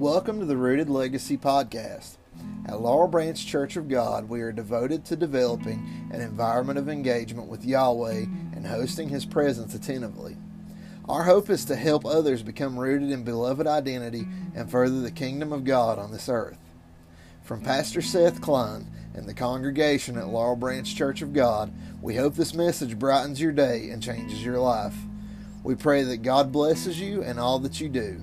Welcome to the Rooted Legacy Podcast. At Laurel Branch Church of God, we are devoted to developing an environment of engagement with Yahweh and hosting His presence attentively. Our hope is to help others become rooted in beloved identity and further the kingdom of God on this earth. From Pastor Seth Klein and the congregation at Laurel Branch Church of God, we hope this message brightens your day and changes your life. We pray that God blesses you and all that you do.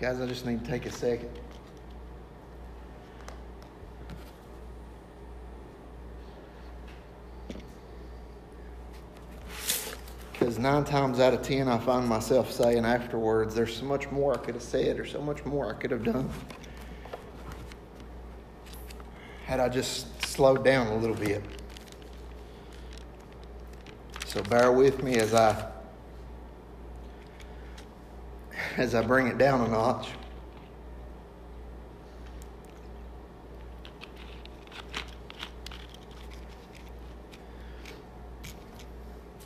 Guys, I just need to take a second. Because nine times out of ten, I find myself saying afterwards, there's so much more I could have said or so much more I could have done. Had I just slowed down a little bit. So bear with me as I as I bring it down a notch.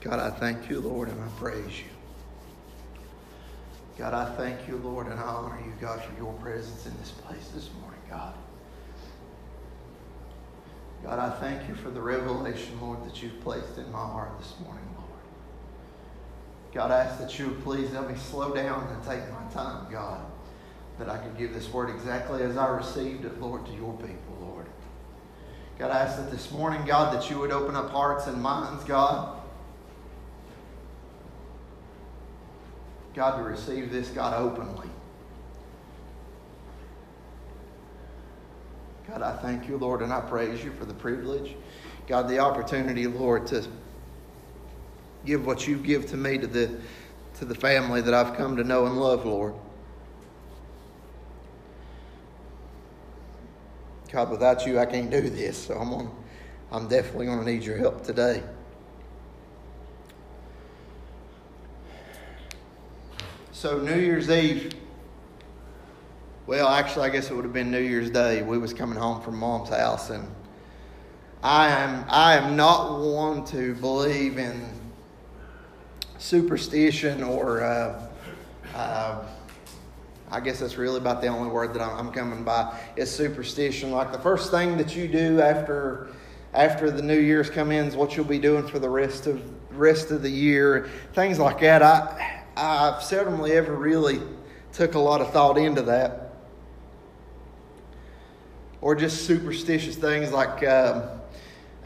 God, I thank you, Lord, and I praise you. God, I thank you, Lord, and I honor you, God, for your presence in this place this morning, God. God, I thank you for the revelation, Lord, that you've placed in my heart this morning. God, I ask that you would please let me slow down and take my time, God, that I could give this word exactly as I received it, Lord, to your people, Lord. God, I ask that this morning, God, that you would open up hearts and minds, God. God, to receive this, God, openly. God, I thank you, Lord, and I praise you for the privilege, God, the opportunity, Lord, to give what you give to me to the to the family that I've come to know and love, Lord. God, without you, I can't do this. So I'm on, I'm definitely going to need your help today. So New Year's Eve. Well, actually, I guess it would have been New Year's Day. We was coming home from Mom's house, and I am I am not one to believe in superstition or uh, uh, I guess that's really about the only word that I'm, coming by is superstition. Like the first thing that you do after after the New Year's come in is what you'll be doing for the rest of rest of the year, things like that. I I've seldomly ever really took a lot of thought into that. Or just superstitious things like um,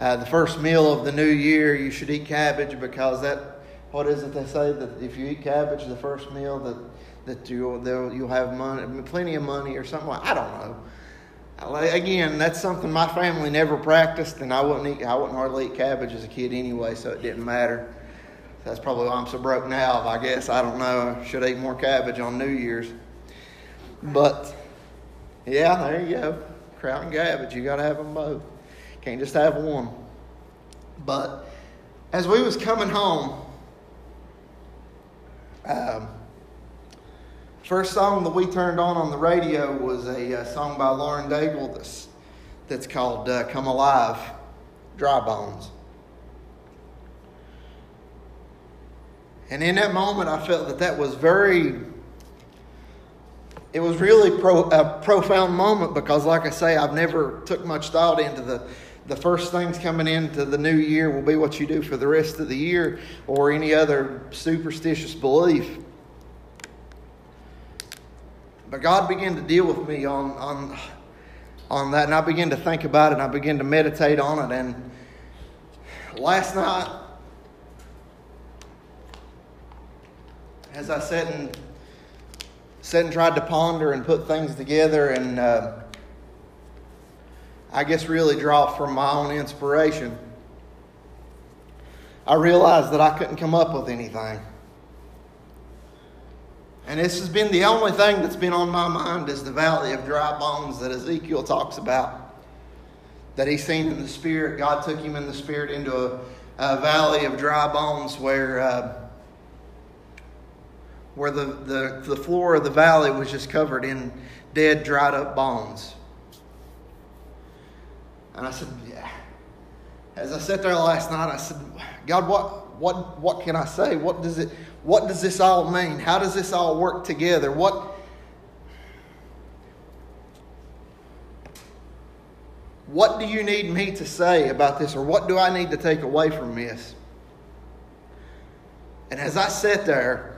uh, the first meal of the new year, you should eat cabbage because that, what is it they say that if you eat cabbage the first meal that that you'll you'll have money, plenty of money or something like I don't know. Again, that's something my family never practiced, and I wouldn't eat. I wouldn't hardly eat cabbage as a kid anyway, so it didn't matter. That's probably why I'm so broke now. I guess I don't know. I should eat more cabbage on New Year's. But yeah, there you go. Kraut and cabbage. You got to have them both. Can't just have one. But as we was coming home, um, first song that we turned on on the radio was a, uh song by Lauren Daigle that's, that's called uh, "Come Alive," Dry Bones. And in that moment, I felt that that was very, it was really pro, a profound moment because, like I say, I've never took much thought into the, the first things coming into the new year will be what you do for the rest of the year or any other superstitious belief. But God began to deal with me on, on, on that, and I began to think about it, and I began to meditate on it. And last night, as I sat and, sat and tried to ponder and put things together, and uh, I guess really draw from my own inspiration, I realized that I couldn't come up with anything. And this has been the only thing that's been on my mind is the valley of dry bones that Ezekiel talks about. That he's seen in the spirit. God took him in the spirit into a, a valley of dry bones where, uh, where the, the, the floor of the valley was just covered in dead, dried up bones. And I said, yeah. As I sat there last night, I said, God, what, what, what can I say? What does it, what does this all mean? How does this all work together? What What do you need me to say about this, or what do I need to take away from this? And as I sat there,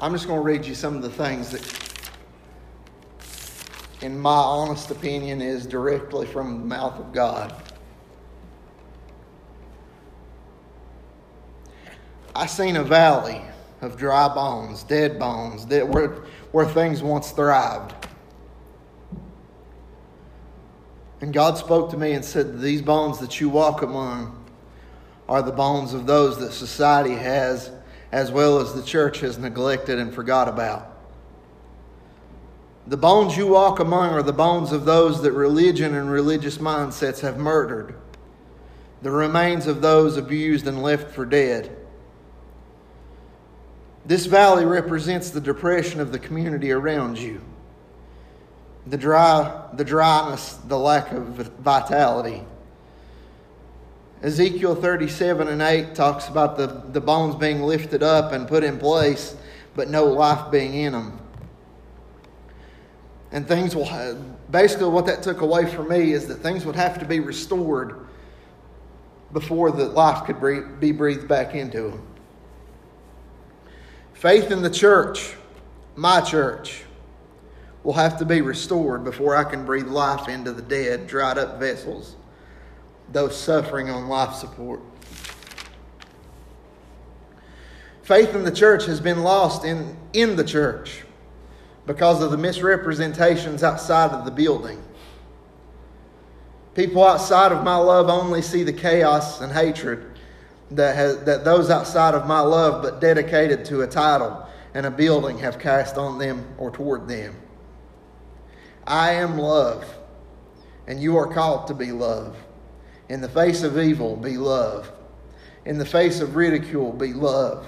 I'm just going to read you some of the things that in my honest opinion, is directly from the mouth of God. I seen a valley of dry bones, dead bones, that where, where things once thrived. And God spoke to me and said, These bones that you walk among are the bones of those that society has, as well as the church has neglected and forgot about. The bones you walk among are the bones of those that religion and religious mindsets have murdered, the remains of those abused and left for dead. This valley represents the depression of the community around you, the, dry, the dryness, the lack of vitality. Ezekiel 37 and 8 talks about the, the bones being lifted up and put in place, but no life being in them and things will basically what that took away from me is that things would have to be restored before the life could be breathed back into them. Faith in the church, my church, will have to be restored before I can breathe life into the dead, dried up vessels, those suffering on life support. Faith in the church has been lost in, in the church because of the misrepresentations outside of the building. People outside of my love only see the chaos and hatred that, has, that those outside of my love, but dedicated to a title and a building, have cast on them or toward them. I am love, and you are called to be love. In the face of evil, be love. In the face of ridicule, be love.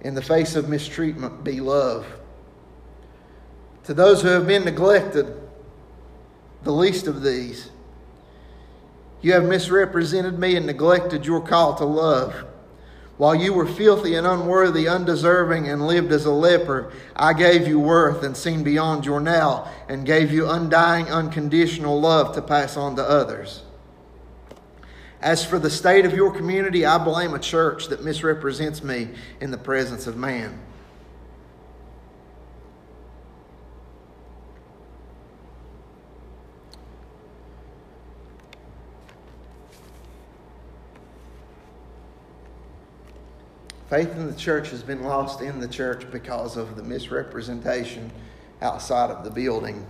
In the face of mistreatment, be love. To those who have been neglected, the least of these, you have misrepresented me and neglected your call to love. While you were filthy and unworthy, undeserving, and lived as a leper, I gave you worth and seen beyond your now, and gave you undying, unconditional love to pass on to others. As for the state of your community, I blame a church that misrepresents me in the presence of man. Faith in the church has been lost in the church because of the misrepresentation outside of the building.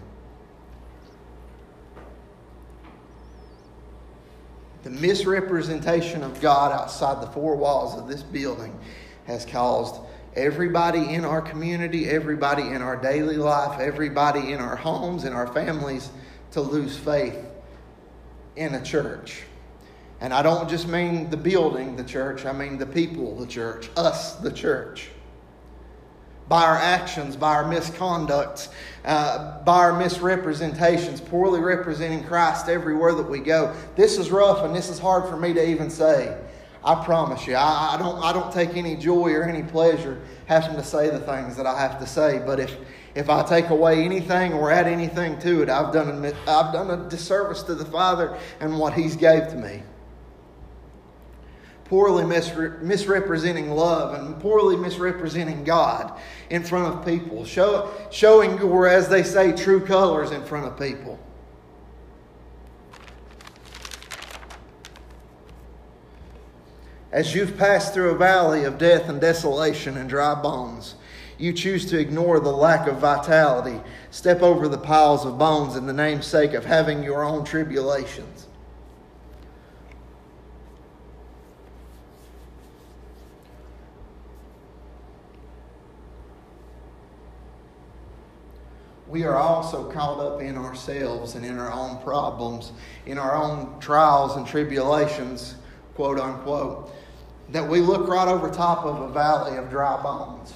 The misrepresentation of God outside the four walls of this building has caused everybody in our community, everybody in our daily life, everybody in our homes, in our families to lose faith in a church. And I don't just mean the building, the church, I mean the people, the church, us, the church. By our actions, by our misconducts, uh, by our misrepresentations, poorly representing Christ everywhere that we go. This is rough and this is hard for me to even say. I promise you, I, I, don't, I don't take any joy or any pleasure having to say the things that I have to say. But if, if I take away anything or add anything to it, I've done, a, I've done a disservice to the Father and what He's gave to me. Poorly misre- misrepresenting love and poorly misrepresenting God in front of people, show, showing your, as they say, true colors in front of people. As you've passed through a valley of death and desolation and dry bones, you choose to ignore the lack of vitality, step over the piles of bones in the namesake of having your own tribulations. We are also caught up in ourselves and in our own problems, in our own trials and tribulations, quote unquote that we look right over top of a valley of dry bones.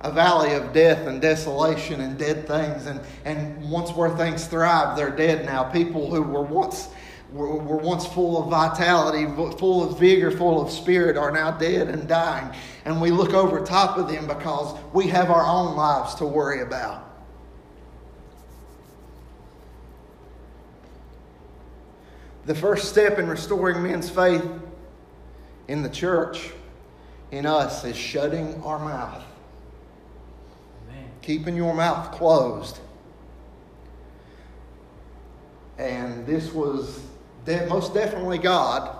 A valley of death and desolation and dead things. And, and once where things thrive, they're dead now. People who were once were, were once full of vitality, full of vigor, full of spirit, are now dead and dying. And we look over top of them because we have our own lives to worry about. The first step in restoring men's faith in the church, in us, is shutting our mouth. Amen. Keeping your mouth closed. And this was de- most definitely God.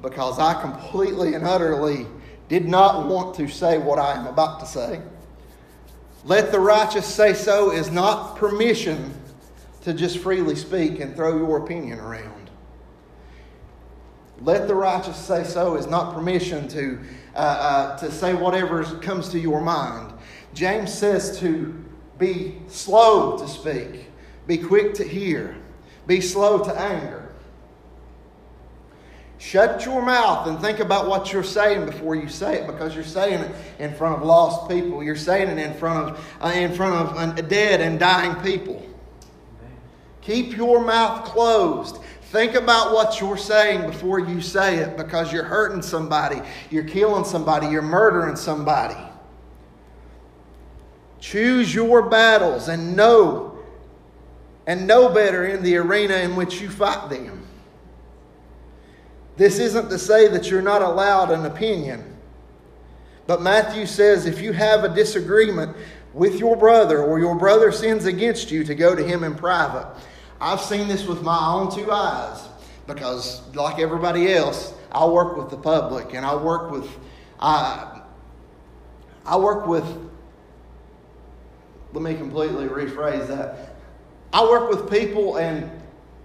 Because I completely and utterly did not want to say what I am about to say. Let the righteous say so is not permission to just freely speak and throw your opinion around. Let the righteous say so is not permission to, uh, uh, to say whatever comes to your mind. James says to be slow to speak, be quick to hear, be slow to anger. Shut your mouth and think about what you're saying before you say it, because you're saying it in front of lost people. You're saying it in front of uh, in front of uh, dead and dying people. Keep your mouth closed. Think about what you're saying before you say it because you're hurting somebody, you're killing somebody, you're murdering somebody. Choose your battles and know and know better in the arena in which you fight them. This isn't to say that you're not allowed an opinion. But Matthew says if you have a disagreement with your brother or your brother sins against you, to go to him in private. I've seen this with my own two eyes because, like everybody else, I work with the public and I work with, I, I work with, let me completely rephrase that. I work with people and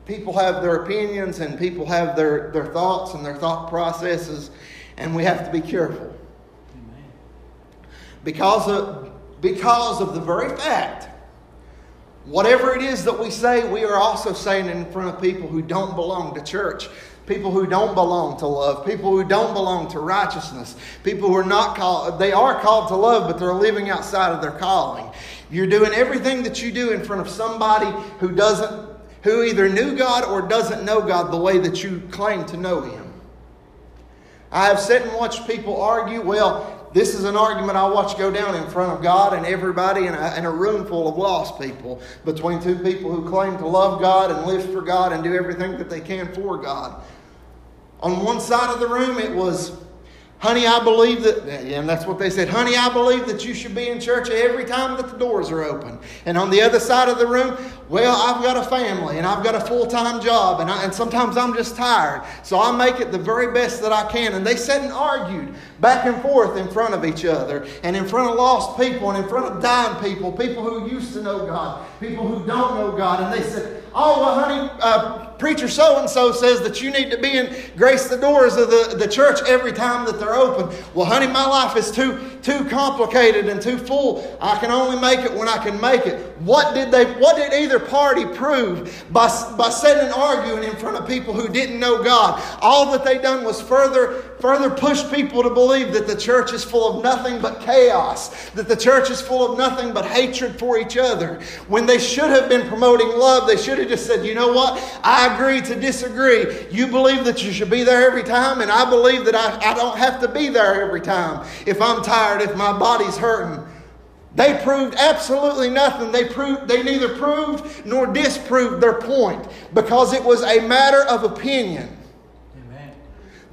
people have their opinions and people have their, their thoughts and their thought processes, and we have to be careful. Because of, because of the very fact Whatever it is that we say, we are also saying in front of people who don't belong to church, people who don't belong to love, people who don't belong to righteousness, people who are not called, they are called to love, but they're living outside of their calling. You're doing everything that you do in front of somebody who doesn't, who either knew God or doesn't know God the way that you claim to know Him. I have sat and watched people argue, well, this is an argument I watch go down in front of God and everybody in a, in a room full of lost people between two people who claim to love God and live for God and do everything that they can for God. On one side of the room, it was Honey, I believe that, and that's what they said. Honey, I believe that you should be in church every time that the doors are open. And on the other side of the room, well, I've got a family and I've got a full time job, and, I, and sometimes I'm just tired. So I make it the very best that I can. And they sat and argued back and forth in front of each other, and in front of lost people, and in front of dying people, people who used to know God, people who don't know God. And they said, Oh, well, honey, uh, preacher so and so says that you need to be in grace the doors of the, the church every time that they're open. Well, honey, my life is too too complicated and too full. I can only make it when I can make it. What did they what did either party prove by, by sitting and arguing in front of people who didn't know God? All that they done was further further push people to believe that the church is full of nothing but chaos, that the church is full of nothing but hatred for each other. When they should have been promoting love, they should have just said, you know what? I agree to disagree. You believe that you should be there every time, and I believe that I, I don't have to be there every time if I'm tired, if my body's hurting. They proved absolutely nothing. They proved they neither proved nor disproved their point because it was a matter of opinion.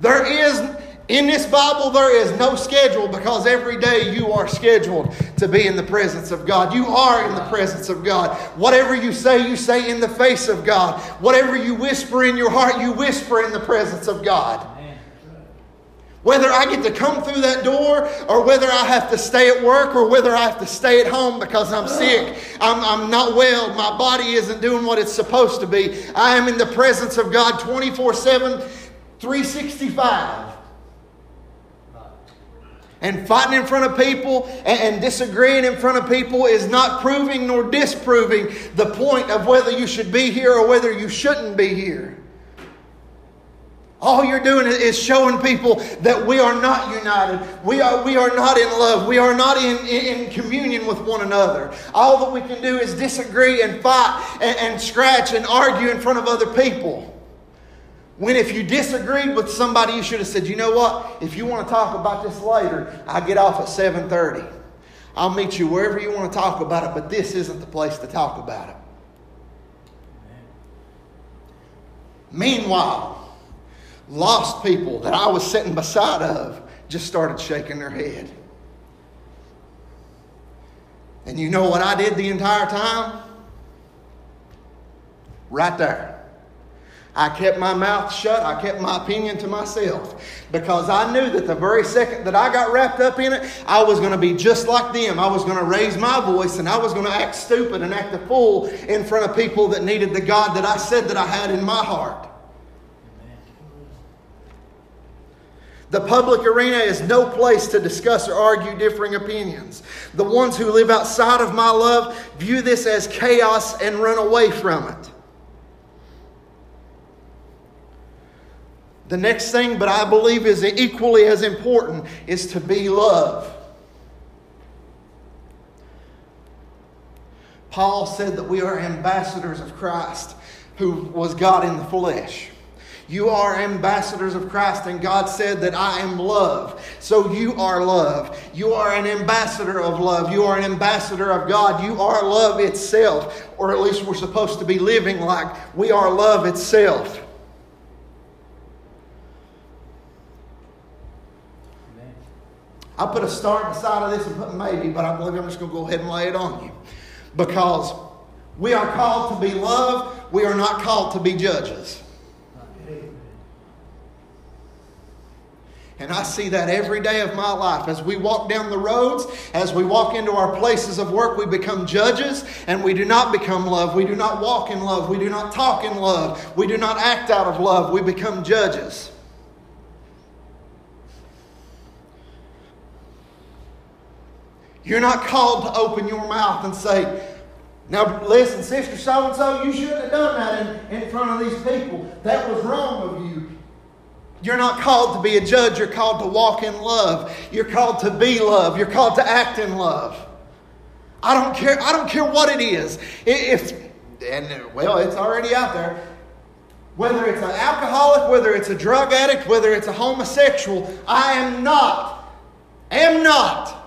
There is in this Bible, there is no schedule because every day you are scheduled to be in the presence of God. You are in the presence of God. Whatever you say, you say in the face of God. Whatever you whisper in your heart, you whisper in the presence of God. Whether I get to come through that door or whether I have to stay at work or whether I have to stay at home because I'm sick, I'm, I'm not well, my body isn't doing what it's supposed to be. I am in the presence of God 24 7, 365 and fighting in front of people and, disagreeing in front of people is not proving nor disproving the point of whether you should be here or whether you shouldn't be here. All you're doing is showing people that we are not united. We are, we are not in love. We are not in, in, communion with one another. All that we can do is disagree and fight and, and scratch and argue in front of other people. When if you disagreed with somebody, you should have said, you know what? If you want to talk about this later, I get off at 7:30. I'll meet you wherever you want to talk about it, but this isn't the place to talk about it. Meanwhile, lost people that I was sitting beside of just started shaking their head. And you know what I did the entire time? Right there. I kept my mouth shut. I kept my opinion to myself because I knew that the very second that I got wrapped up in it, I was going to be just like them. I was going to raise my voice and I was going to act stupid and act a fool in front of people that needed the God that I said that I had in my heart. The public arena is no place to discuss or argue differing opinions. The ones who live outside of my love view this as chaos and run away from it. The next thing, but I believe is equally as important, is to be love. Paul said that we are ambassadors of Christ, who was God in the flesh. You are ambassadors of Christ, and God said that I am love. So you are love. You are an ambassador of love. You are an ambassador of God. You are love itself, or at least we're supposed to be living like we are love itself. I put a star beside of this and put maybe, but I believe I'm just going to go ahead and lay it on you. Because we are called to be loved, we are not called to be judges. And I see that every day of my life. As we walk down the roads, as we walk into our places of work, we become judges and we do not become love. We do not walk in love. We do not talk in love. We do not act out of love. We become judges. You're not called to open your mouth and say, now, listen, Sister so and so, you shouldn't have done that in, in front of these people. That was wrong of you. You're not called to be a judge. You're called to walk in love. You're called to be love. You're called to act in love. I don't care. I don't care what it is. If and well, it's already out there. Whether it's an alcoholic, whether it's a drug addict, whether it's a homosexual, I am not, am not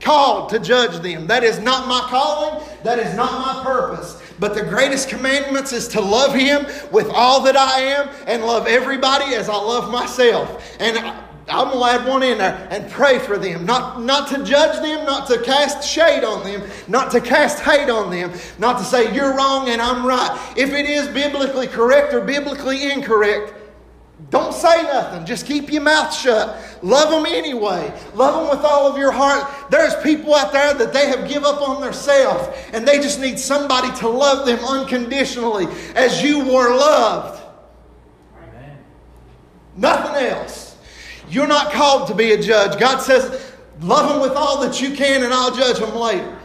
called to judge them. That is not my calling. That is not my purpose. But the greatest commandments is to love Him with all that I am and love everybody as I love myself. And I'm going to add one in there and pray for them. Not, not to judge them, not to cast shade on them, not to cast hate on them, not to say you're wrong and I'm right. If it is biblically correct or biblically incorrect, don't say nothing. Just keep your mouth shut. Love them anyway. Love them with all of your heart. There's people out there that they have give up on themselves and they just need somebody to love them unconditionally as you were loved. Amen. Nothing else. You're not called to be a judge. God says, love them with all that you can and I'll judge them later.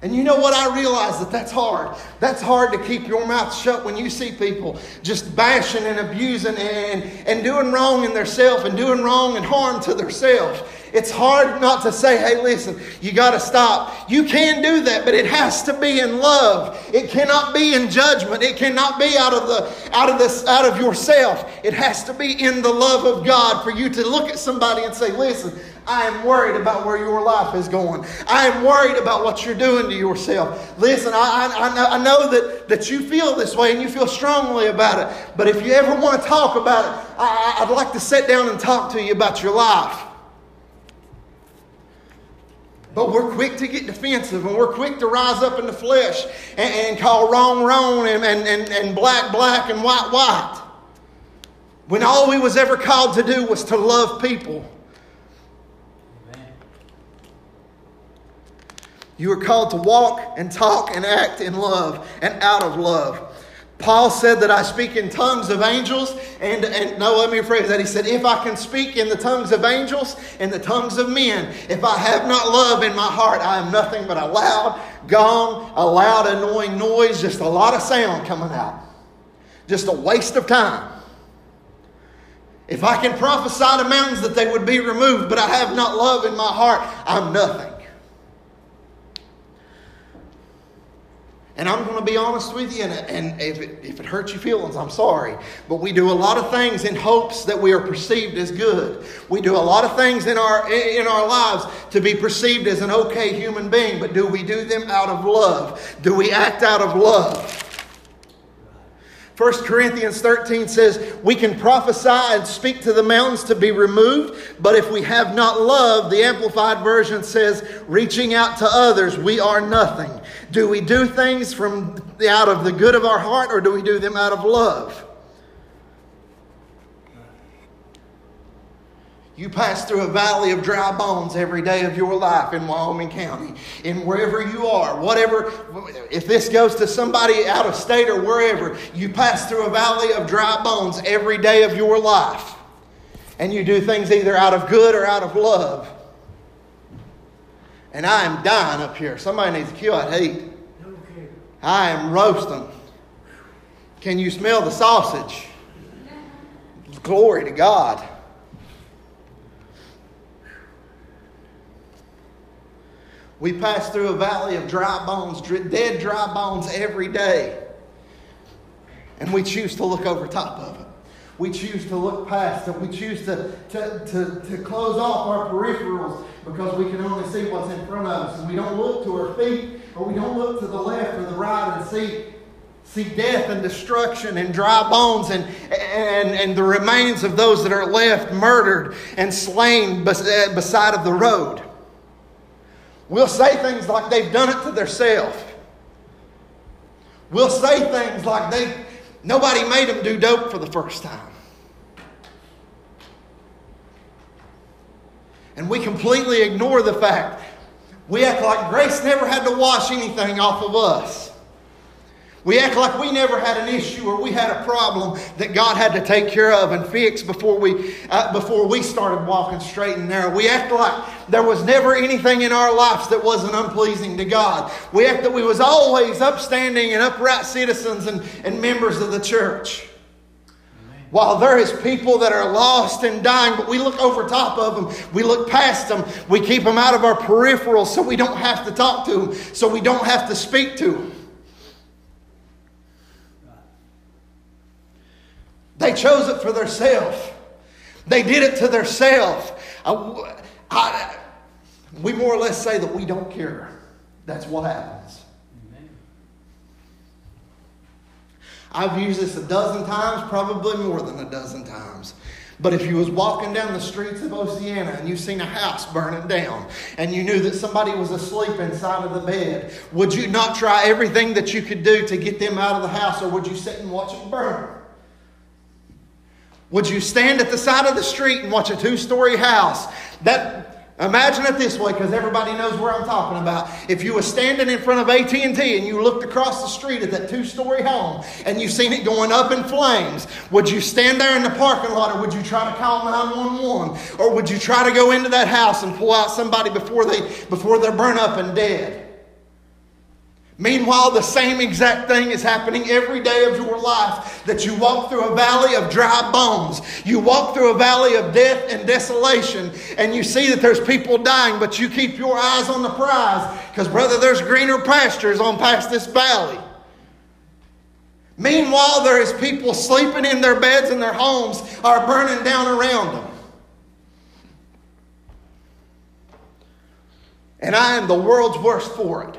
And you know what? I realize that that's hard. That's hard to keep your mouth shut when you see people just bashing and abusing and, and doing wrong in themselves and doing wrong and harm to themselves. it's hard not to say, hey, listen, you got to stop. You can do that, but it has to be in love. It cannot be in judgment. It cannot be out of the out of this out of yourself. It has to be in the love of God for you to look at somebody and say, listen, I am worried about where your life is going. I am worried about what you're doing to yourself. Listen, I, I, I know that, that you feel this way and you feel strongly about it. But if you ever want to talk about it, I, I'd like to sit down and talk to you about your life. But we're quick to get defensive and we're quick to rise up in the flesh and, and call wrong wrong and, and, and, and black black and white white. When all we was ever called to do was to love people. You are called to walk and talk and act in love and out of love. Paul said that I speak in tongues of angels, and, and no, let me rephrase that. He said, If I can speak in the tongues of angels and the tongues of men, if I have not love in my heart, I am nothing but a loud gong, a loud annoying noise, just a lot of sound coming out. Just a waste of time. If I can prophesy to mountains that they would be removed, but I have not love in my heart, I'm nothing. And I'm going to be honest with you, and, and if, it, if it hurts your feelings, I'm sorry. But we do a lot of things in hopes that we are perceived as good. We do a lot of things in our, in our lives to be perceived as an okay human being, but do we do them out of love? Do we act out of love? 1 Corinthians 13 says, We can prophesy and speak to the mountains to be removed, but if we have not love, the Amplified Version says, reaching out to others, we are nothing. Do we do things from out of the good of our heart or do we do them out of love? You pass through a valley of dry bones every day of your life in Wyoming County, in wherever you are, whatever. If this goes to somebody out of state or wherever, you pass through a valley of dry bones every day of your life. And you do things either out of good or out of love. And I am dying up here. Somebody needs to kill that heat. I am roasting. Can you smell the sausage? Glory to God. We pass through a valley of dry bones, dead dry bones every day. And we choose to look over top of it. We choose to look past it. We choose to, to, to, to close off our peripherals because we can only see what's in front of us. And we don't look to our feet or we don't look to the left or the right and see, see death and destruction and dry bones and, and, and the remains of those that are left murdered and slain eh, beside of the road. We'll say things like they've done it to themselves. We'll say things like they nobody made them do dope for the first time. And we completely ignore the fact we act like grace never had to wash anything off of us. We act like we never had an issue or we had a problem that God had to take care of and fix before we, uh, before we started walking straight and narrow. We act like there was never anything in our lives that wasn't unpleasing to God. We act that we was always upstanding and upright citizens and, and members of the church. While there is people that are lost and dying, but we look over top of them, we look past them, we keep them out of our peripherals so we don't have to talk to them, so we don't have to speak to them. They chose it for themselves. They did it to themselves. we more or less say that we don't care. That's what happens. I've used this a dozen times, probably more than a dozen times. But if you was walking down the streets of Oceana and you seen a house burning down and you knew that somebody was asleep inside of the bed, would you not try everything that you could do to get them out of the house or would you sit and watch it burn? Would you stand at the side of the street and watch a two-story house that Imagine it this way, because everybody knows where I'm talking about. If you were standing in front of AT&T and you looked across the street at that two-story home and you seen it going up in flames, would you stand there in the parking lot or would you try to call 911? Or would you try to go into that house and pull out somebody before they before they're burned up and dead? Meanwhile, the same exact thing is happening every day of your life that you walk through a valley of dry bones. You walk through a valley of death and desolation, and you see that there's people dying, but you keep your eyes on the prize because, brother, there's greener pastures on past this valley. Meanwhile, there is people sleeping in their beds and their homes are burning down around them. And I am the world's worst for it.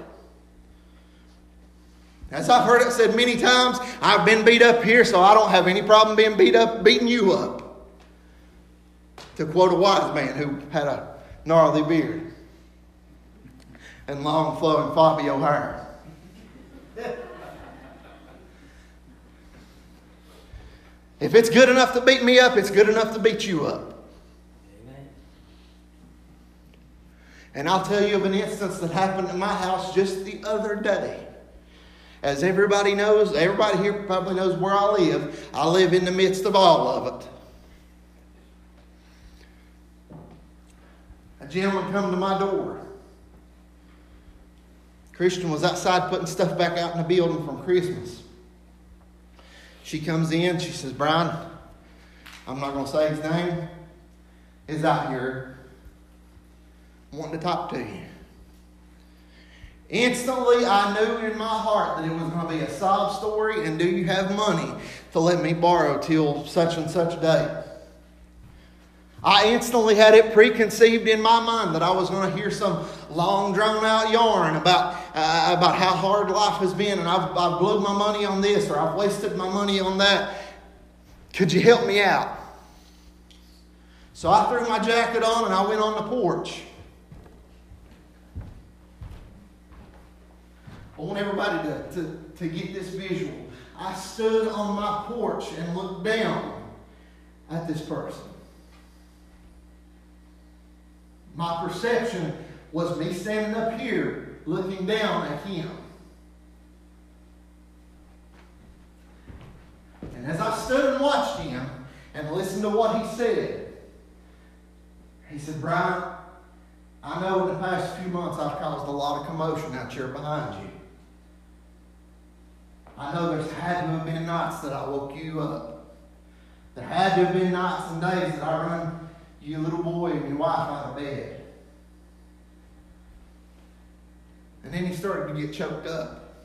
As I've heard it said many times, I've been beat up here, so I don't have any problem being beat up, beating you up. To quote a wise man who had a gnarly beard and long flowing Fabio hair. If it's good enough to beat me up, it's good enough to beat you up. Amen. And I'll tell you of an instance that happened in my house just the other day. As everybody knows, everybody here probably knows where I live. I live in the midst of all of it. A gentleman come to my door. Christian was outside putting stuff back out in the building from Christmas. She comes in, she says, Brian, I'm not going to say his name, is out here wanting to talk to you. Instantly, I knew in my heart that it was going to be a sob story and do you have money to let me borrow till such and such day? I instantly had it preconceived in my mind that I was going to hear some long drawn out yarn about, uh, about how hard life has been and I've, I've blew my money on this or I've wasted my money on that. Could you help me out? So I threw my jacket on and I went on the porch. I want everybody to, to, to get this visual. I stood on my porch and looked down at this person. My perception was me standing up here looking down at him. And as I stood and watched him and listened to what he said, he said, Brian, I know in the past few months I've caused a lot of commotion out here behind you. I know there's had to have been nights that I woke you up. There had to have been nights and days that I run you little boy and your wife out of bed. And then he started to get choked up.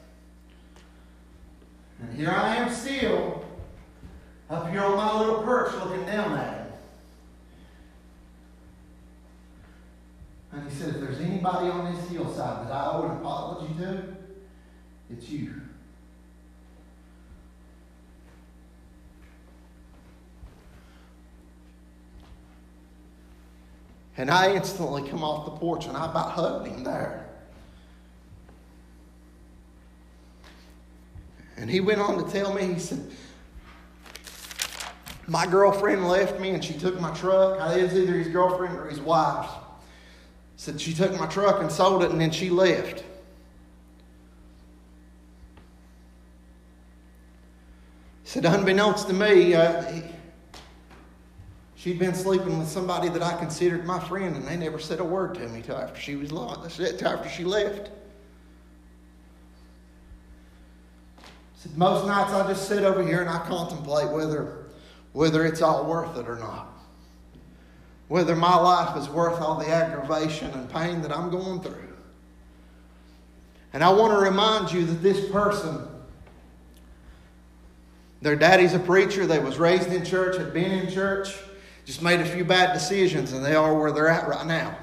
And here I am still, up here on my little perch looking down at him. And he said, if there's anybody on this hillside that I owe an apology to, it's you. And I instantly come off the porch and I about hugged him there. And he went on to tell me, he said, My girlfriend left me and she took my truck. It was either his girlfriend or his wife. Said she took my truck and sold it and then she left. Said, unbeknownst to me, uh, She'd been sleeping with somebody that I considered my friend, and they never said a word to me till after she was lost, till after she left. Said most nights I just sit over here and I contemplate whether whether it's all worth it or not. Whether my life is worth all the aggravation and pain that I'm going through. And I want to remind you that this person, their daddy's a preacher, they was raised in church, had been in church just made a few bad decisions and they are where they're at right now.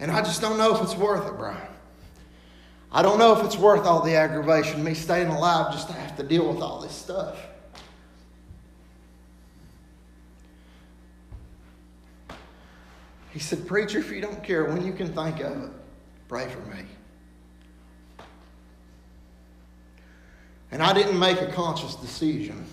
And I just don't know if it's worth it, Brian. I don't know if it's worth all the aggravation, me staying alive just to have to deal with all this stuff. He said, Preacher, if you don't care, when you can think of it, pray for me. And I didn't make a conscious decision.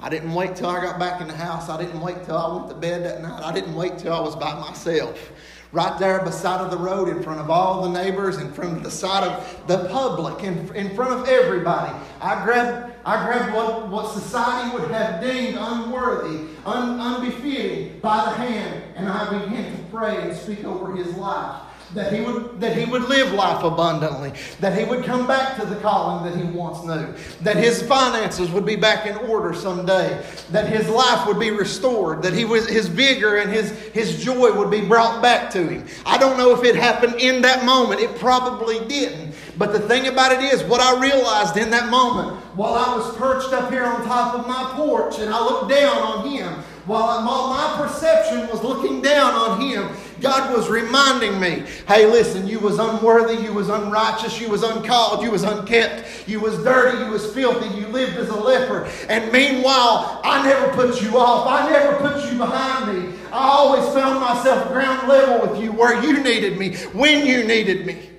I didn't wait till I got back in the house. I didn't wait till I went to bed that night. I didn't wait till I was by myself. Right there beside of the road, in front of all the neighbors, in front of the side of the public, in, in front of everybody. I grabbed, I grabbed what, what society would have deemed unworthy, un, unbefitting by the hand and I began to pray and speak over his life that he would that he would live life abundantly that he would come back to the calling that he once knew that his finances would be back in order someday that his life would be restored that he was his vigor and his his joy would be brought back to him. I don't know if it happened in that moment. It probably didn't. But the thing about it is what i realized in that moment while i was perched up here on top of my porch and i looked down on him while my perception was looking down on him God was reminding me, hey, listen, you was unworthy, you was unrighteous, you was uncalled, you was unkept, you was dirty, you was filthy, you lived as a leper. And meanwhile, I never put you off. I never put you behind me. I always found myself ground level with you where you needed me, when you needed me.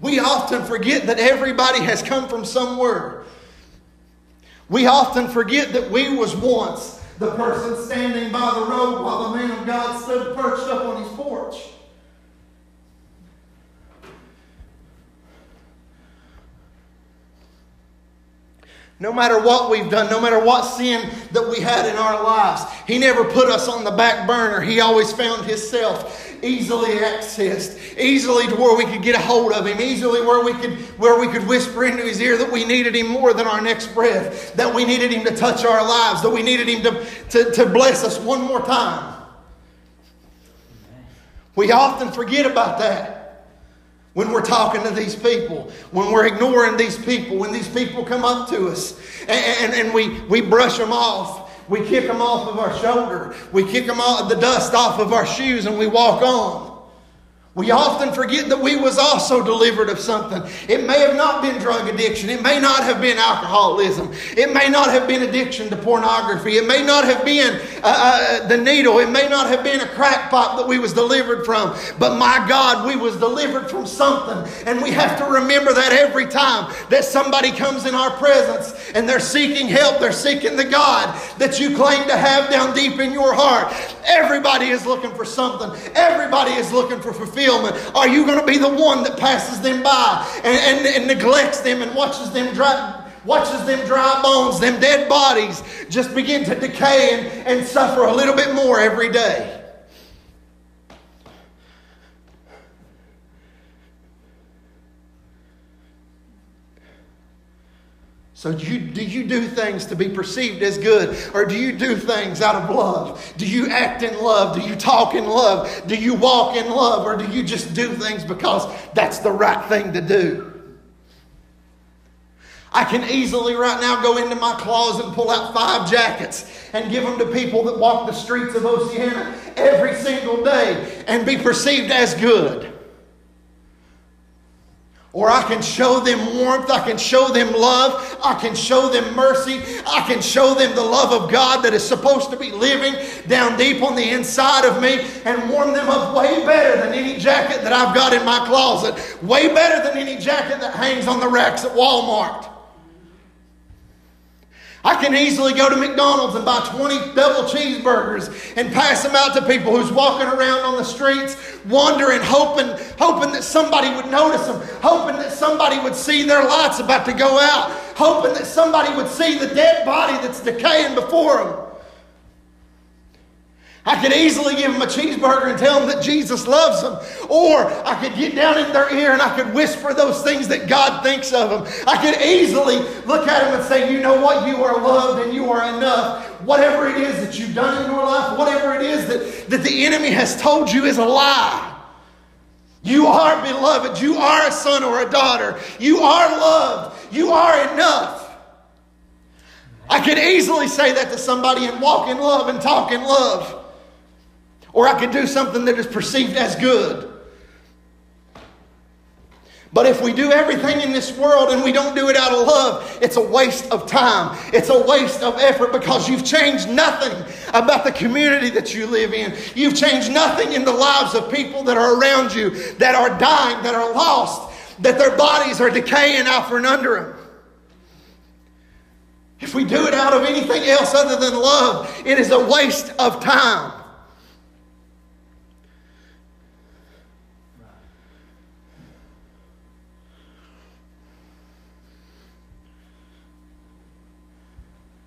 We often forget that everybody has come from somewhere. We often forget that we was once the person standing by the road while the man of God stood perched up on his porch. No matter what we've done, no matter what sin that we had in our lives, He never put us on the back burner. He always found Himself easily accessed, easily to where we could get a hold of him, easily where we could where we could whisper into his ear that we needed him more than our next breath, that we needed him to touch our lives, that we needed him to, to, to bless us one more time. We often forget about that when we're talking to these people, when we're ignoring these people, when these people come up to us and, and, and we, we brush them off. We kick them off of our shoulder. We kick them off, the dust off of our shoes and we walk on. We often forget that we was also delivered of something. It may have not been drug addiction. It may not have been alcoholism. It may not have been addiction to pornography. It may not have been uh, uh, the needle. It may not have been a crack pipe that we was delivered from. But my God, we was delivered from something. And we have to remember that every time that somebody comes in our presence and they're seeking help, they're seeking the God that you claim to have down deep in your heart. Everybody is looking for something. Everybody is looking for fulfillment fulfillment? Are you going to be the one that passes them by and, and, and neglects them and watches them dry, watches them dry bones, them dead bodies just begin to decay and, and suffer a little bit more every day? So do you, do you do things to be perceived as good? Or do you do things out of love? Do you act in love? Do you talk in love? Do you walk in love? Or do you just do things because that's the right thing to do? I can easily right now go into my closet and pull out five jackets and give them to people that walk the streets of Oceana every single day and be perceived as good. Or I can show them warmth. I can show them love. I can show them mercy. I can show them the love of God that is supposed to be living down deep on the inside of me and warm them up way better than any jacket that I've got in my closet. Way better than any jacket that hangs on the racks at Walmart. I can easily go to McDonald's and buy 20 double cheeseburgers and pass them out to people who's walking around on the streets, wondering, hoping, hoping that somebody would notice them, hoping that somebody would see their lights about to go out, hoping that somebody would see the dead body that's decaying before them. I could easily give them a cheeseburger and tell them that Jesus loves them. Or I could get down in their ear and I could whisper those things that God thinks of them. I could easily look at them and say, You know what? You are loved and you are enough. Whatever it is that you've done in your life, whatever it is that, that the enemy has told you is a lie. You are beloved. You are a son or a daughter. You are loved. You are enough. I could easily say that to somebody and walk in love and talk in love. Or I could do something that is perceived as good. But if we do everything in this world and we don't do it out of love, it's a waste of time. It's a waste of effort because you've changed nothing about the community that you live in. You've changed nothing in the lives of people that are around you, that are dying, that are lost, that their bodies are decaying out from under them. If we do it out of anything else other than love, it is a waste of time.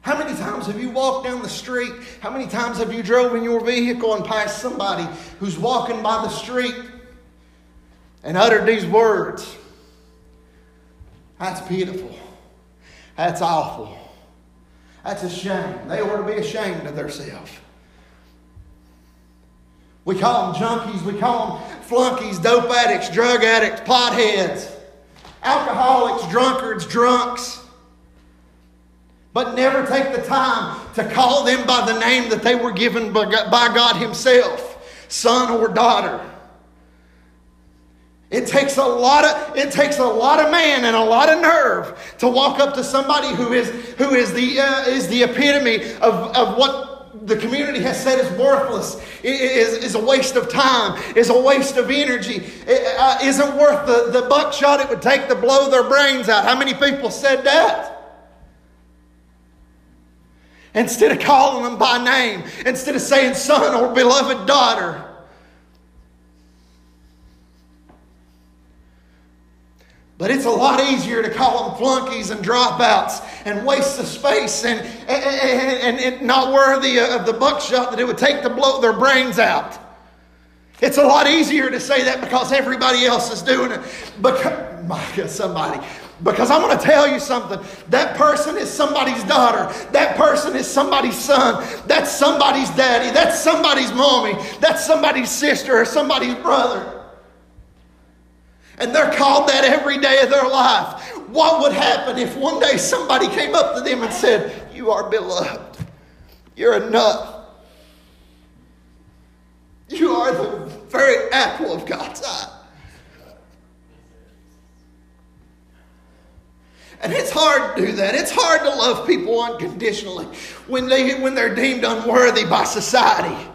How many times walked down the street? How many times have you drove in your vehicle and passed somebody who's walking by the street and uttered these words? That's pitiful. That's awful. That's a shame. They ought to be ashamed of themselves. We call them junkies, we call them flunkies, dope addicts, drug addicts, potheads, alcoholics, drunkards, drunks. But never take the time to call them by the name that they were given by God Himself son or daughter. It takes a lot of it takes a lot of man and a lot of nerve to walk up to somebody who is who is the uh, is the epitome of, of what the community has said is worthless, is, is a waste of time, is a waste of energy, it, uh, isn't worth the, the buckshot it would take to blow their brains out. How many people said that? Instead of calling them by name, instead of saying son or beloved daughter. But it's a lot easier to call them flunkies and dropouts and waste of space and, and, and, and not worthy of the buckshot that it would take to blow their brains out. It's a lot easier to say that because everybody else is doing it. Because, my God, somebody. Because I'm going to tell you something. That person is somebody's daughter. That person is somebody's son. That's somebody's daddy. That's somebody's mommy. That's somebody's sister or somebody's brother. And they're called that every day of their life. What would happen if one day somebody came up to them and said, You are beloved? You're enough. You are the very apple of God's eye. And it's hard to do that. It's hard to love people unconditionally when, they, when they're deemed unworthy by society.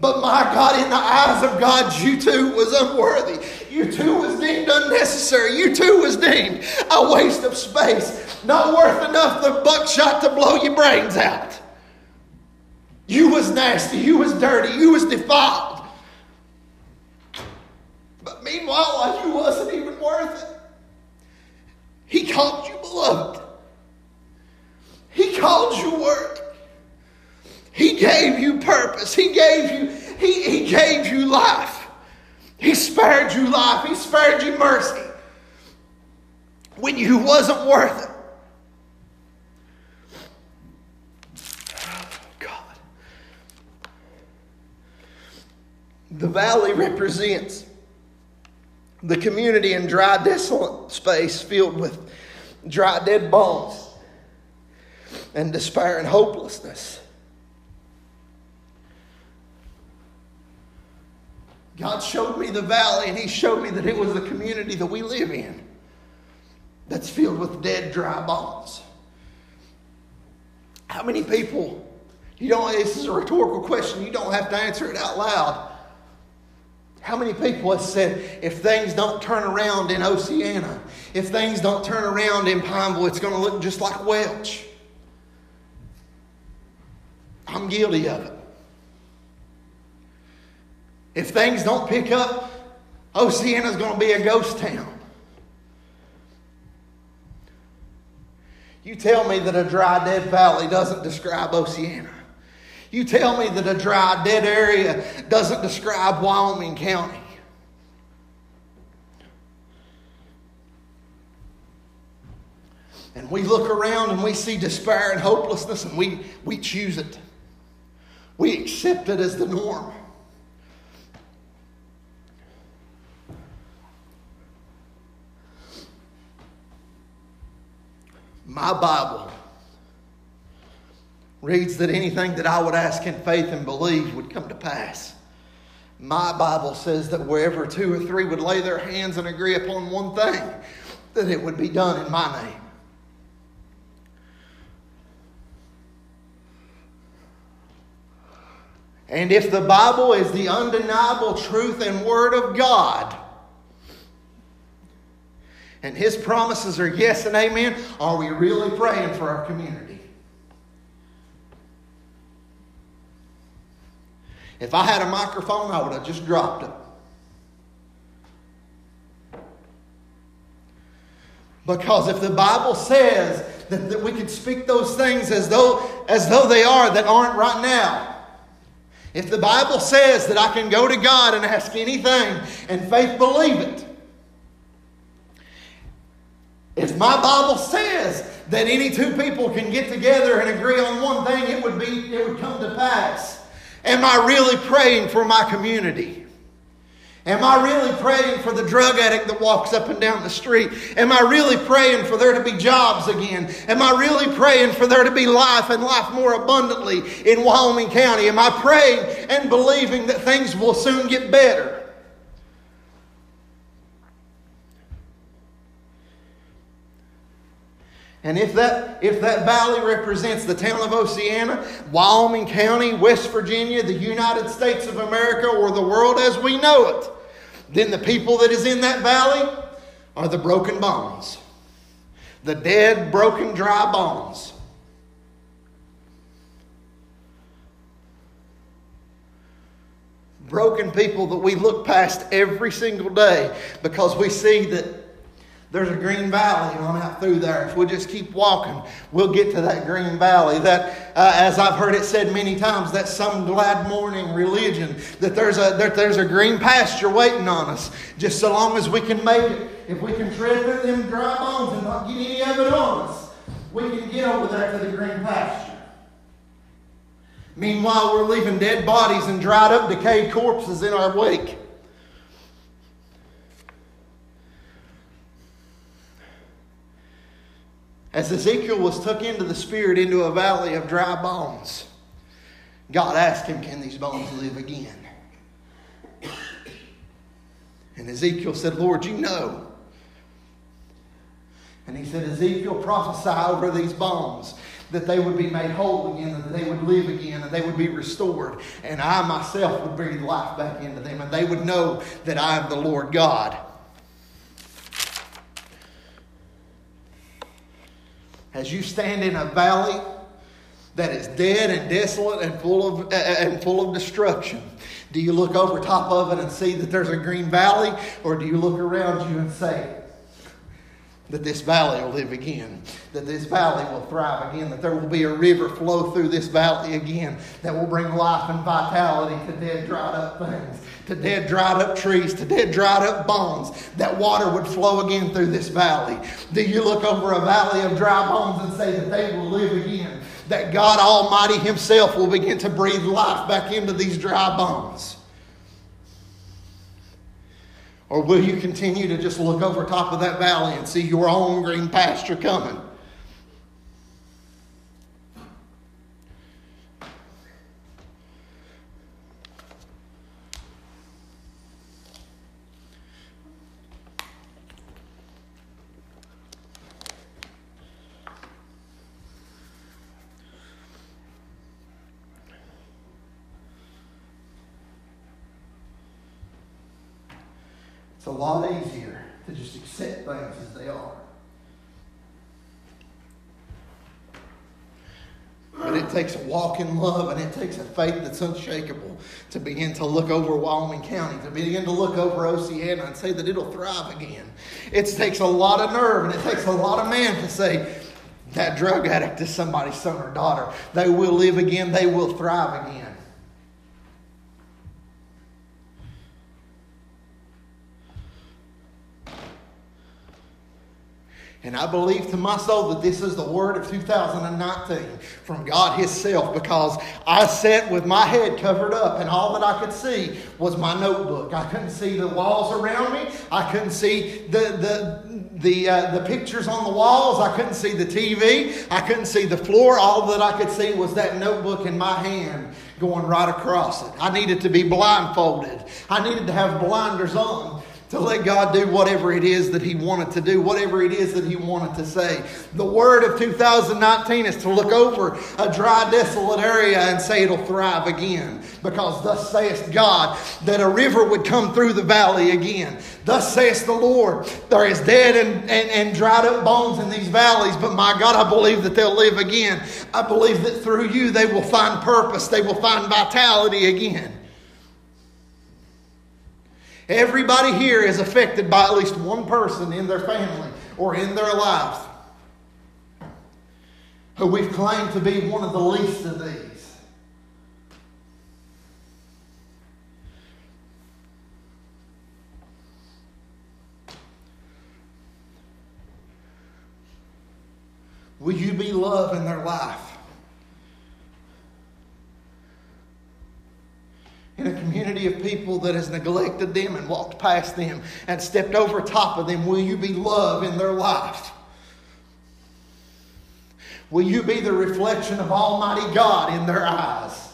But my God, in the eyes of God, you too was unworthy. You too was deemed unnecessary. You too was deemed a waste of space, not worth enough the buckshot to blow your brains out. You was nasty. You was dirty. You was defiled. But meanwhile, you wasn't even worth it. He called you beloved. He called you worth. He gave you purpose. He gave you, he, he gave you life. He spared you life. He spared you mercy when you wasn't worth it. Oh, God. The valley represents the community in dry, desolate space filled with dry, dead bones and despair and hopelessness. God showed me the valley and He showed me that it was the community that we live in that's filled with dead, dry bones. How many people, you don't, this is a rhetorical question, you don't have to answer it out loud. How many people have said, if things don't turn around in Oceana, if things don't turn around in Pineville, it's going to look just like Welch? I'm guilty of it. If things don't pick up, Oceana's going to be a ghost town. You tell me that a dry, dead valley doesn't describe Oceana. You tell me that a dry, dead area doesn't describe Wyoming County. And we look around and we see despair and hopelessness and we, we choose it. We accept it as the norm. My Bible reads that anything that I would ask in faith and believe would come to pass. My Bible says that wherever two or three would lay their hands and agree upon one thing, that it would be done in my name. And if the Bible is the undeniable truth and Word of God, and His promises are yes and amen, are we really praying for our community? If I had a microphone, I would have just dropped it. Because if the Bible says that, that we can speak those things as though, as though they are that aren't right now. If the Bible says that I can go to God and ask anything and faith believe it, if my Bible says that any two people can get together and agree on one thing, it would be it would come to pass. Am I really praying for my community? Am I really praying for the drug addict that walks up and down the street? Am I really praying for there to be jobs again? Am I really praying for there to be life and life more abundantly in Wyoming County? Am I praying and believing that things will soon get better? And if that, if that valley represents the town of Oceana, Wyoming County, West Virginia, the United States of America, or the world as we know it, then the people that is in that valley are the broken bones. The dead, broken, dry bones. Broken people that we look past every single day because we see that there's a green valley on out through there. If we'll just keep walking, we'll get to that green valley. That, uh, as I've heard it said many times, that's some glad morning religion. That there's a that there's a green pasture waiting on us, just so long as we can make it. If we can tread through them dry bones and not get any of it on us, we can get over there to the green pasture. Meanwhile, we're leaving dead bodies and dried up, decayed corpses in our wake. As Ezekiel was took into the Spirit into a valley of dry bones, God asked him, Can these bones live again? And Ezekiel said, Lord, you know. And he said, Ezekiel, prophesy over these bones that they would be made whole again, that they would live again, and they would be restored. And I myself would breathe life back into them, and they would know that I am the Lord God. As you stand in a valley that is dead and desolate and full of, and full of destruction, do you look over top of it and see that there's a green valley, or do you look around you and say, that this valley will live again, that this valley will thrive again, that there will be a river flow through this valley again that will bring life and vitality to dead, dried up things, to dead, dried up trees, to dead, dried up bones, that water would flow again through this valley. Do you look over a valley of dry bones and say that they will live again? That God Almighty Himself will begin to breathe life back into these dry bones? Or will you continue to just look over top of that valley and see your own green pasture coming? A lot easier to just accept things as they are. But it takes a walk in love and it takes a faith that's unshakable to begin to look over Wyoming County, to begin to look over Oceana and say that it'll thrive again. It takes a lot of nerve and it takes a lot of man to say, that drug addict is somebody's son or daughter. They will live again, they will thrive again. And I believe to my soul that this is the word of 2019 from God Himself because I sat with my head covered up and all that I could see was my notebook. I couldn't see the walls around me. I couldn't see the, the, the, uh, the pictures on the walls. I couldn't see the TV. I couldn't see the floor. All that I could see was that notebook in my hand going right across it. I needed to be blindfolded. I needed to have blinders on to let God do whatever it is that He wanted to do, whatever it is that He wanted to say. The word of 2019 is to look over a dry, desolate area and say it'll thrive again. Because thus saith God that a river would come through the valley again. Thus saith the Lord, there is dead and, and, and dried up bones in these valleys, but my God, I believe that they'll live again. I believe that through you they will find purpose, they will find vitality again. Everybody here is affected by at least one person in their family or in their lives. who we've claimed to be one of the least of these. Will you be love in their life? In a community of people that has neglected them and walked past them and stepped over top of them, will you be love in their life? Will you be the reflection of Almighty God in their eyes?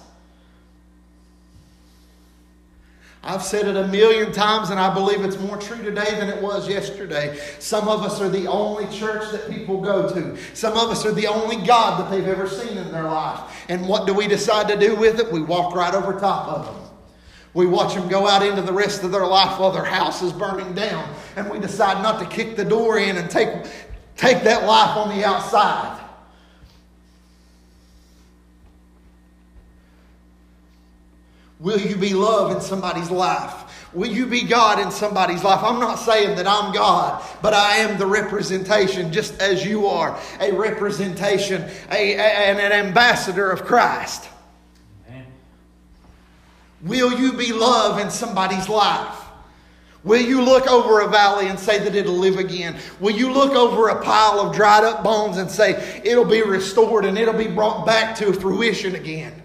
I've said it a million times, and I believe it's more true today than it was yesterday. Some of us are the only church that people go to. Some of us are the only God that they've ever seen in their life. And what do we decide to do with it? We walk right over top of them. We watch them go out into the rest of their life while their house is burning down. And we decide not to kick the door in and take, take that life on the outside. Will you be love in somebody's life? Will you be God in somebody's life? I'm not saying that I'm God, but I am the representation, just as you are a representation, a, a, and an ambassador of Christ. Will you be love in somebody's life? Will you look over a valley and say that it'll live again? Will you look over a pile of dried up bones and say it'll be restored and it'll be brought back to fruition again?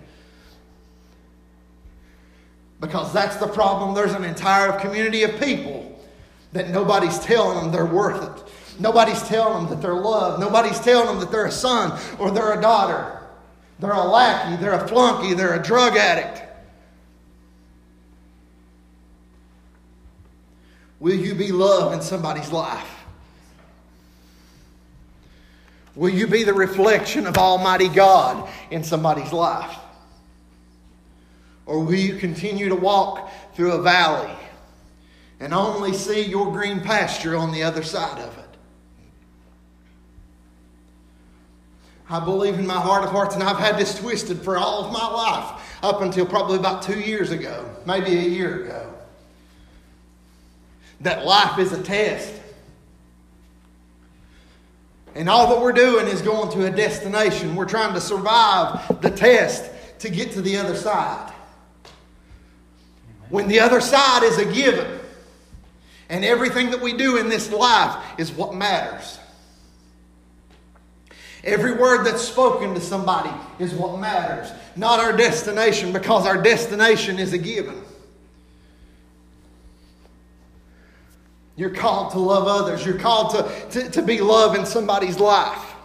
Because that's the problem. There's an entire community of people that nobody's telling them they're worth it. Nobody's telling them that they're loved. Nobody's telling them that they're a son or they're a daughter. They're a lackey, they're a flunky, they're a drug addict. Will you be love in somebody's life? Will you be the reflection of Almighty God in somebody's life? Or will you continue to walk through a valley and only see your green pasture on the other side of it? I believe in my heart of hearts, and I've had this twisted for all of my life up until probably about two years ago, maybe a year ago. That life is a test. And all that we're doing is going to a destination. We're trying to survive the test to get to the other side when the other side is a given. And everything that we do in this life is what matters. Every word that's spoken to somebody is what matters, not our destination, because our destination is a given. You're called to love others, you're called to, to, to be love in somebody's life.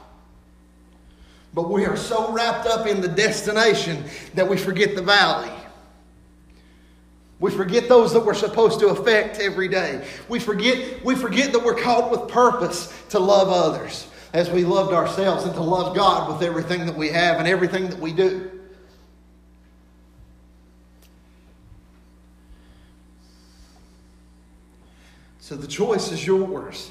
But we are so wrapped up in the destination that we forget the valley. We forget those that we're supposed to affect every day. We forget, we forget that we're called with purpose to love others as we loved ourselves and to love God with everything that we have and everything that we do. So the choice is yours.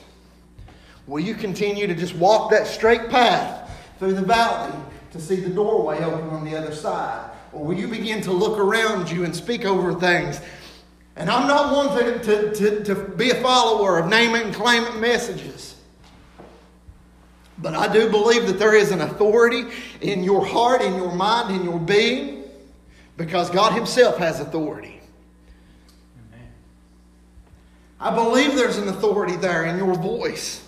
Will you continue to just walk that straight path through the valley to see the doorway open on the other side? Or will you begin to look around you and speak over things? And I'm not one to, to, to, to be a follower of name it and claim it messages. But I do believe that there is an authority in your heart, in your mind, in your being, because God Himself has authority. Amen. I believe there's an authority there in your voice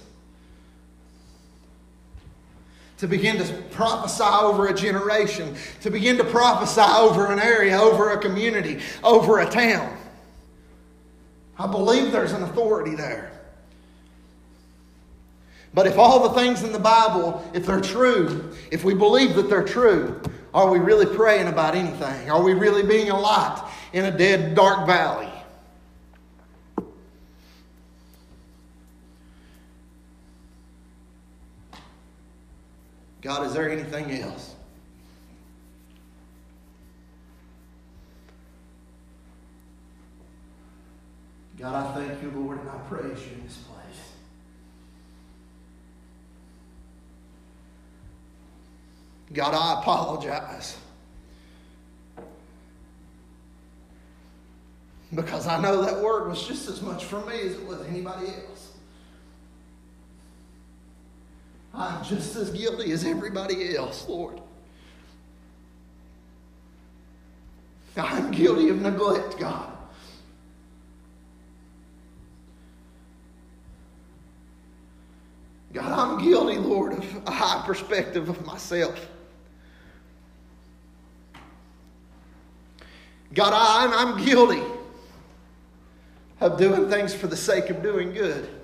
to begin to prophesy over a generation, to begin to prophesy over an area, over a community, over a town. I believe there's an authority there. But if all the things in the Bible, if they're true, if we believe that they're true, are we really praying about anything? Are we really being a light in a dead, dark valley? God, is there anything else? God, I thank you, Lord, and I praise you in this place. God, I apologize. Because I know that word was just as much for me as it was anybody else. I'm just as guilty as everybody else, Lord. I'm guilty of neglect, God. God, I'm guilty, Lord, of a high perspective of myself. God, I'm, I'm guilty of doing things for the sake of doing good.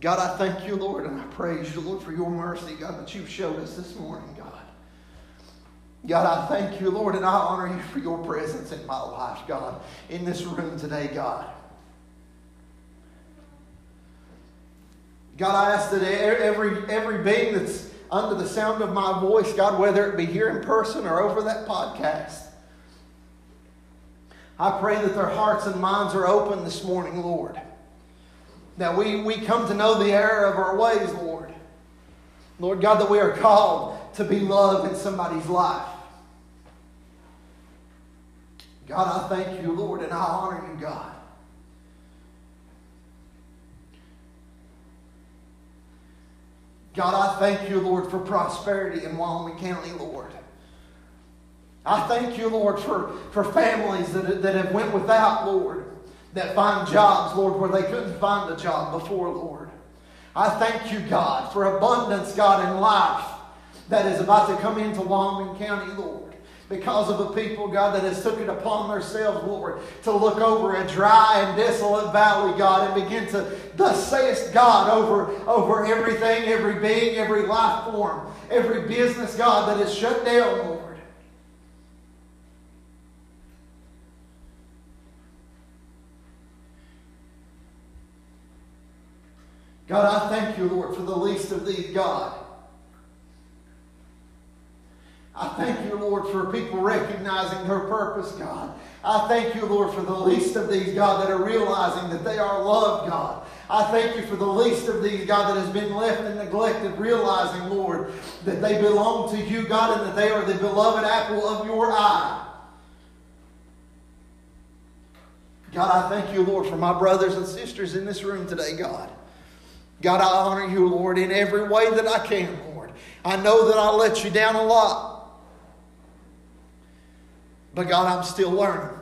God, I thank you, Lord, and I praise you, Lord, for your mercy, God, that you've showed us this morning, God. God, I thank you, Lord, and I honor you for your presence in my life, God, in this room today, God. God, I ask that every, every being that's under the sound of my voice, God, whether it be here in person or over that podcast, I pray that their hearts and minds are open this morning, Lord. That we, we come to know the error of our ways, Lord. Lord God, that we are called to be love in somebody's life. God, I thank you, Lord, and I honor you, God. God, I thank you, Lord, for prosperity in Wyoming County, Lord. I thank you, Lord, for, for families that, that have went without, Lord, that find jobs, Lord, where they couldn't find a job before, Lord. I thank you, God, for abundance, God, in life that is about to come into Wyoming County, Lord because of a people, God, that has took it upon themselves, Lord, to look over a dry and desolate valley, God, and begin to, thus sayest God, over, over everything, every being, every life form, every business, God, that is shut down, Lord. God, I thank you, Lord, for the least of these, God. I thank you, Lord, for people recognizing their purpose, God. I thank you, Lord, for the least of these, God, that are realizing that they are loved, God. I thank you for the least of these, God, that has been left and neglected, realizing, Lord, that they belong to you, God, and that they are the beloved apple of your eye. God, I thank you, Lord, for my brothers and sisters in this room today, God. God, I honor you, Lord, in every way that I can, Lord. I know that I let you down a lot. But God, I'm still learning.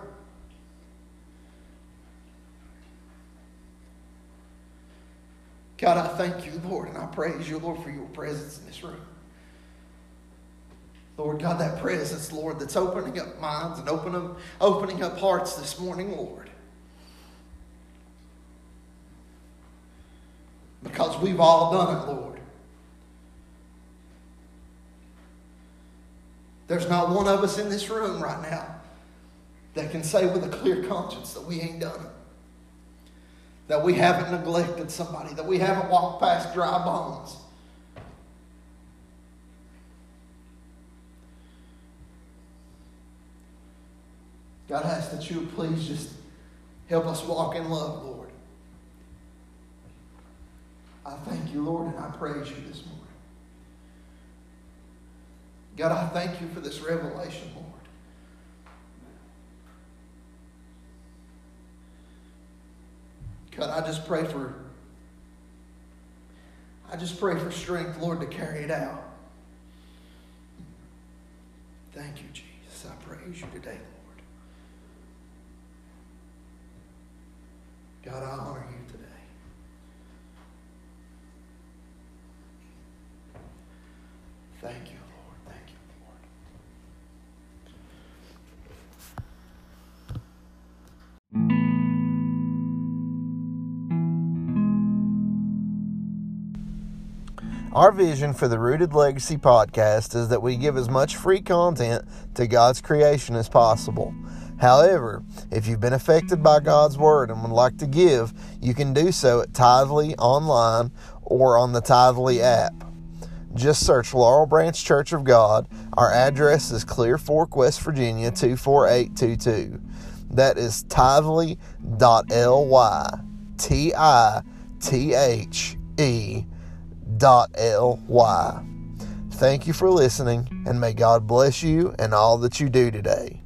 God, I thank you, Lord, and I praise you, Lord, for your presence in this room. Lord God, that presence, Lord, that's opening up minds and opening, opening up hearts this morning, Lord. Because we've all done it, Lord. There's not one of us in this room right now that can say with a clear conscience that we ain't done it. That we haven't neglected somebody, that we haven't walked past dry bones. God, I ask that you please just help us walk in love, Lord. I thank you, Lord, and I praise you this morning. God, I thank you for this revelation, Lord. God, I just pray for I just pray for strength, Lord, to carry it out. Thank you, Jesus. I praise you today, Lord. God, I honor you today. Thank you. Lord. Thank you, Lord. Our vision for the Rooted Legacy podcast is that we give as much free content to God's creation as possible. However, if you've been affected by God's Word and would like to give, you can do so at Tithely online or on the Tithely app. Just search Laurel Branch Church of God. Our address is Clear Fork, West Virginia 24822. That is tithely.ly. T I T H E Ly. Thank you for listening, and may God bless you and all that you do today.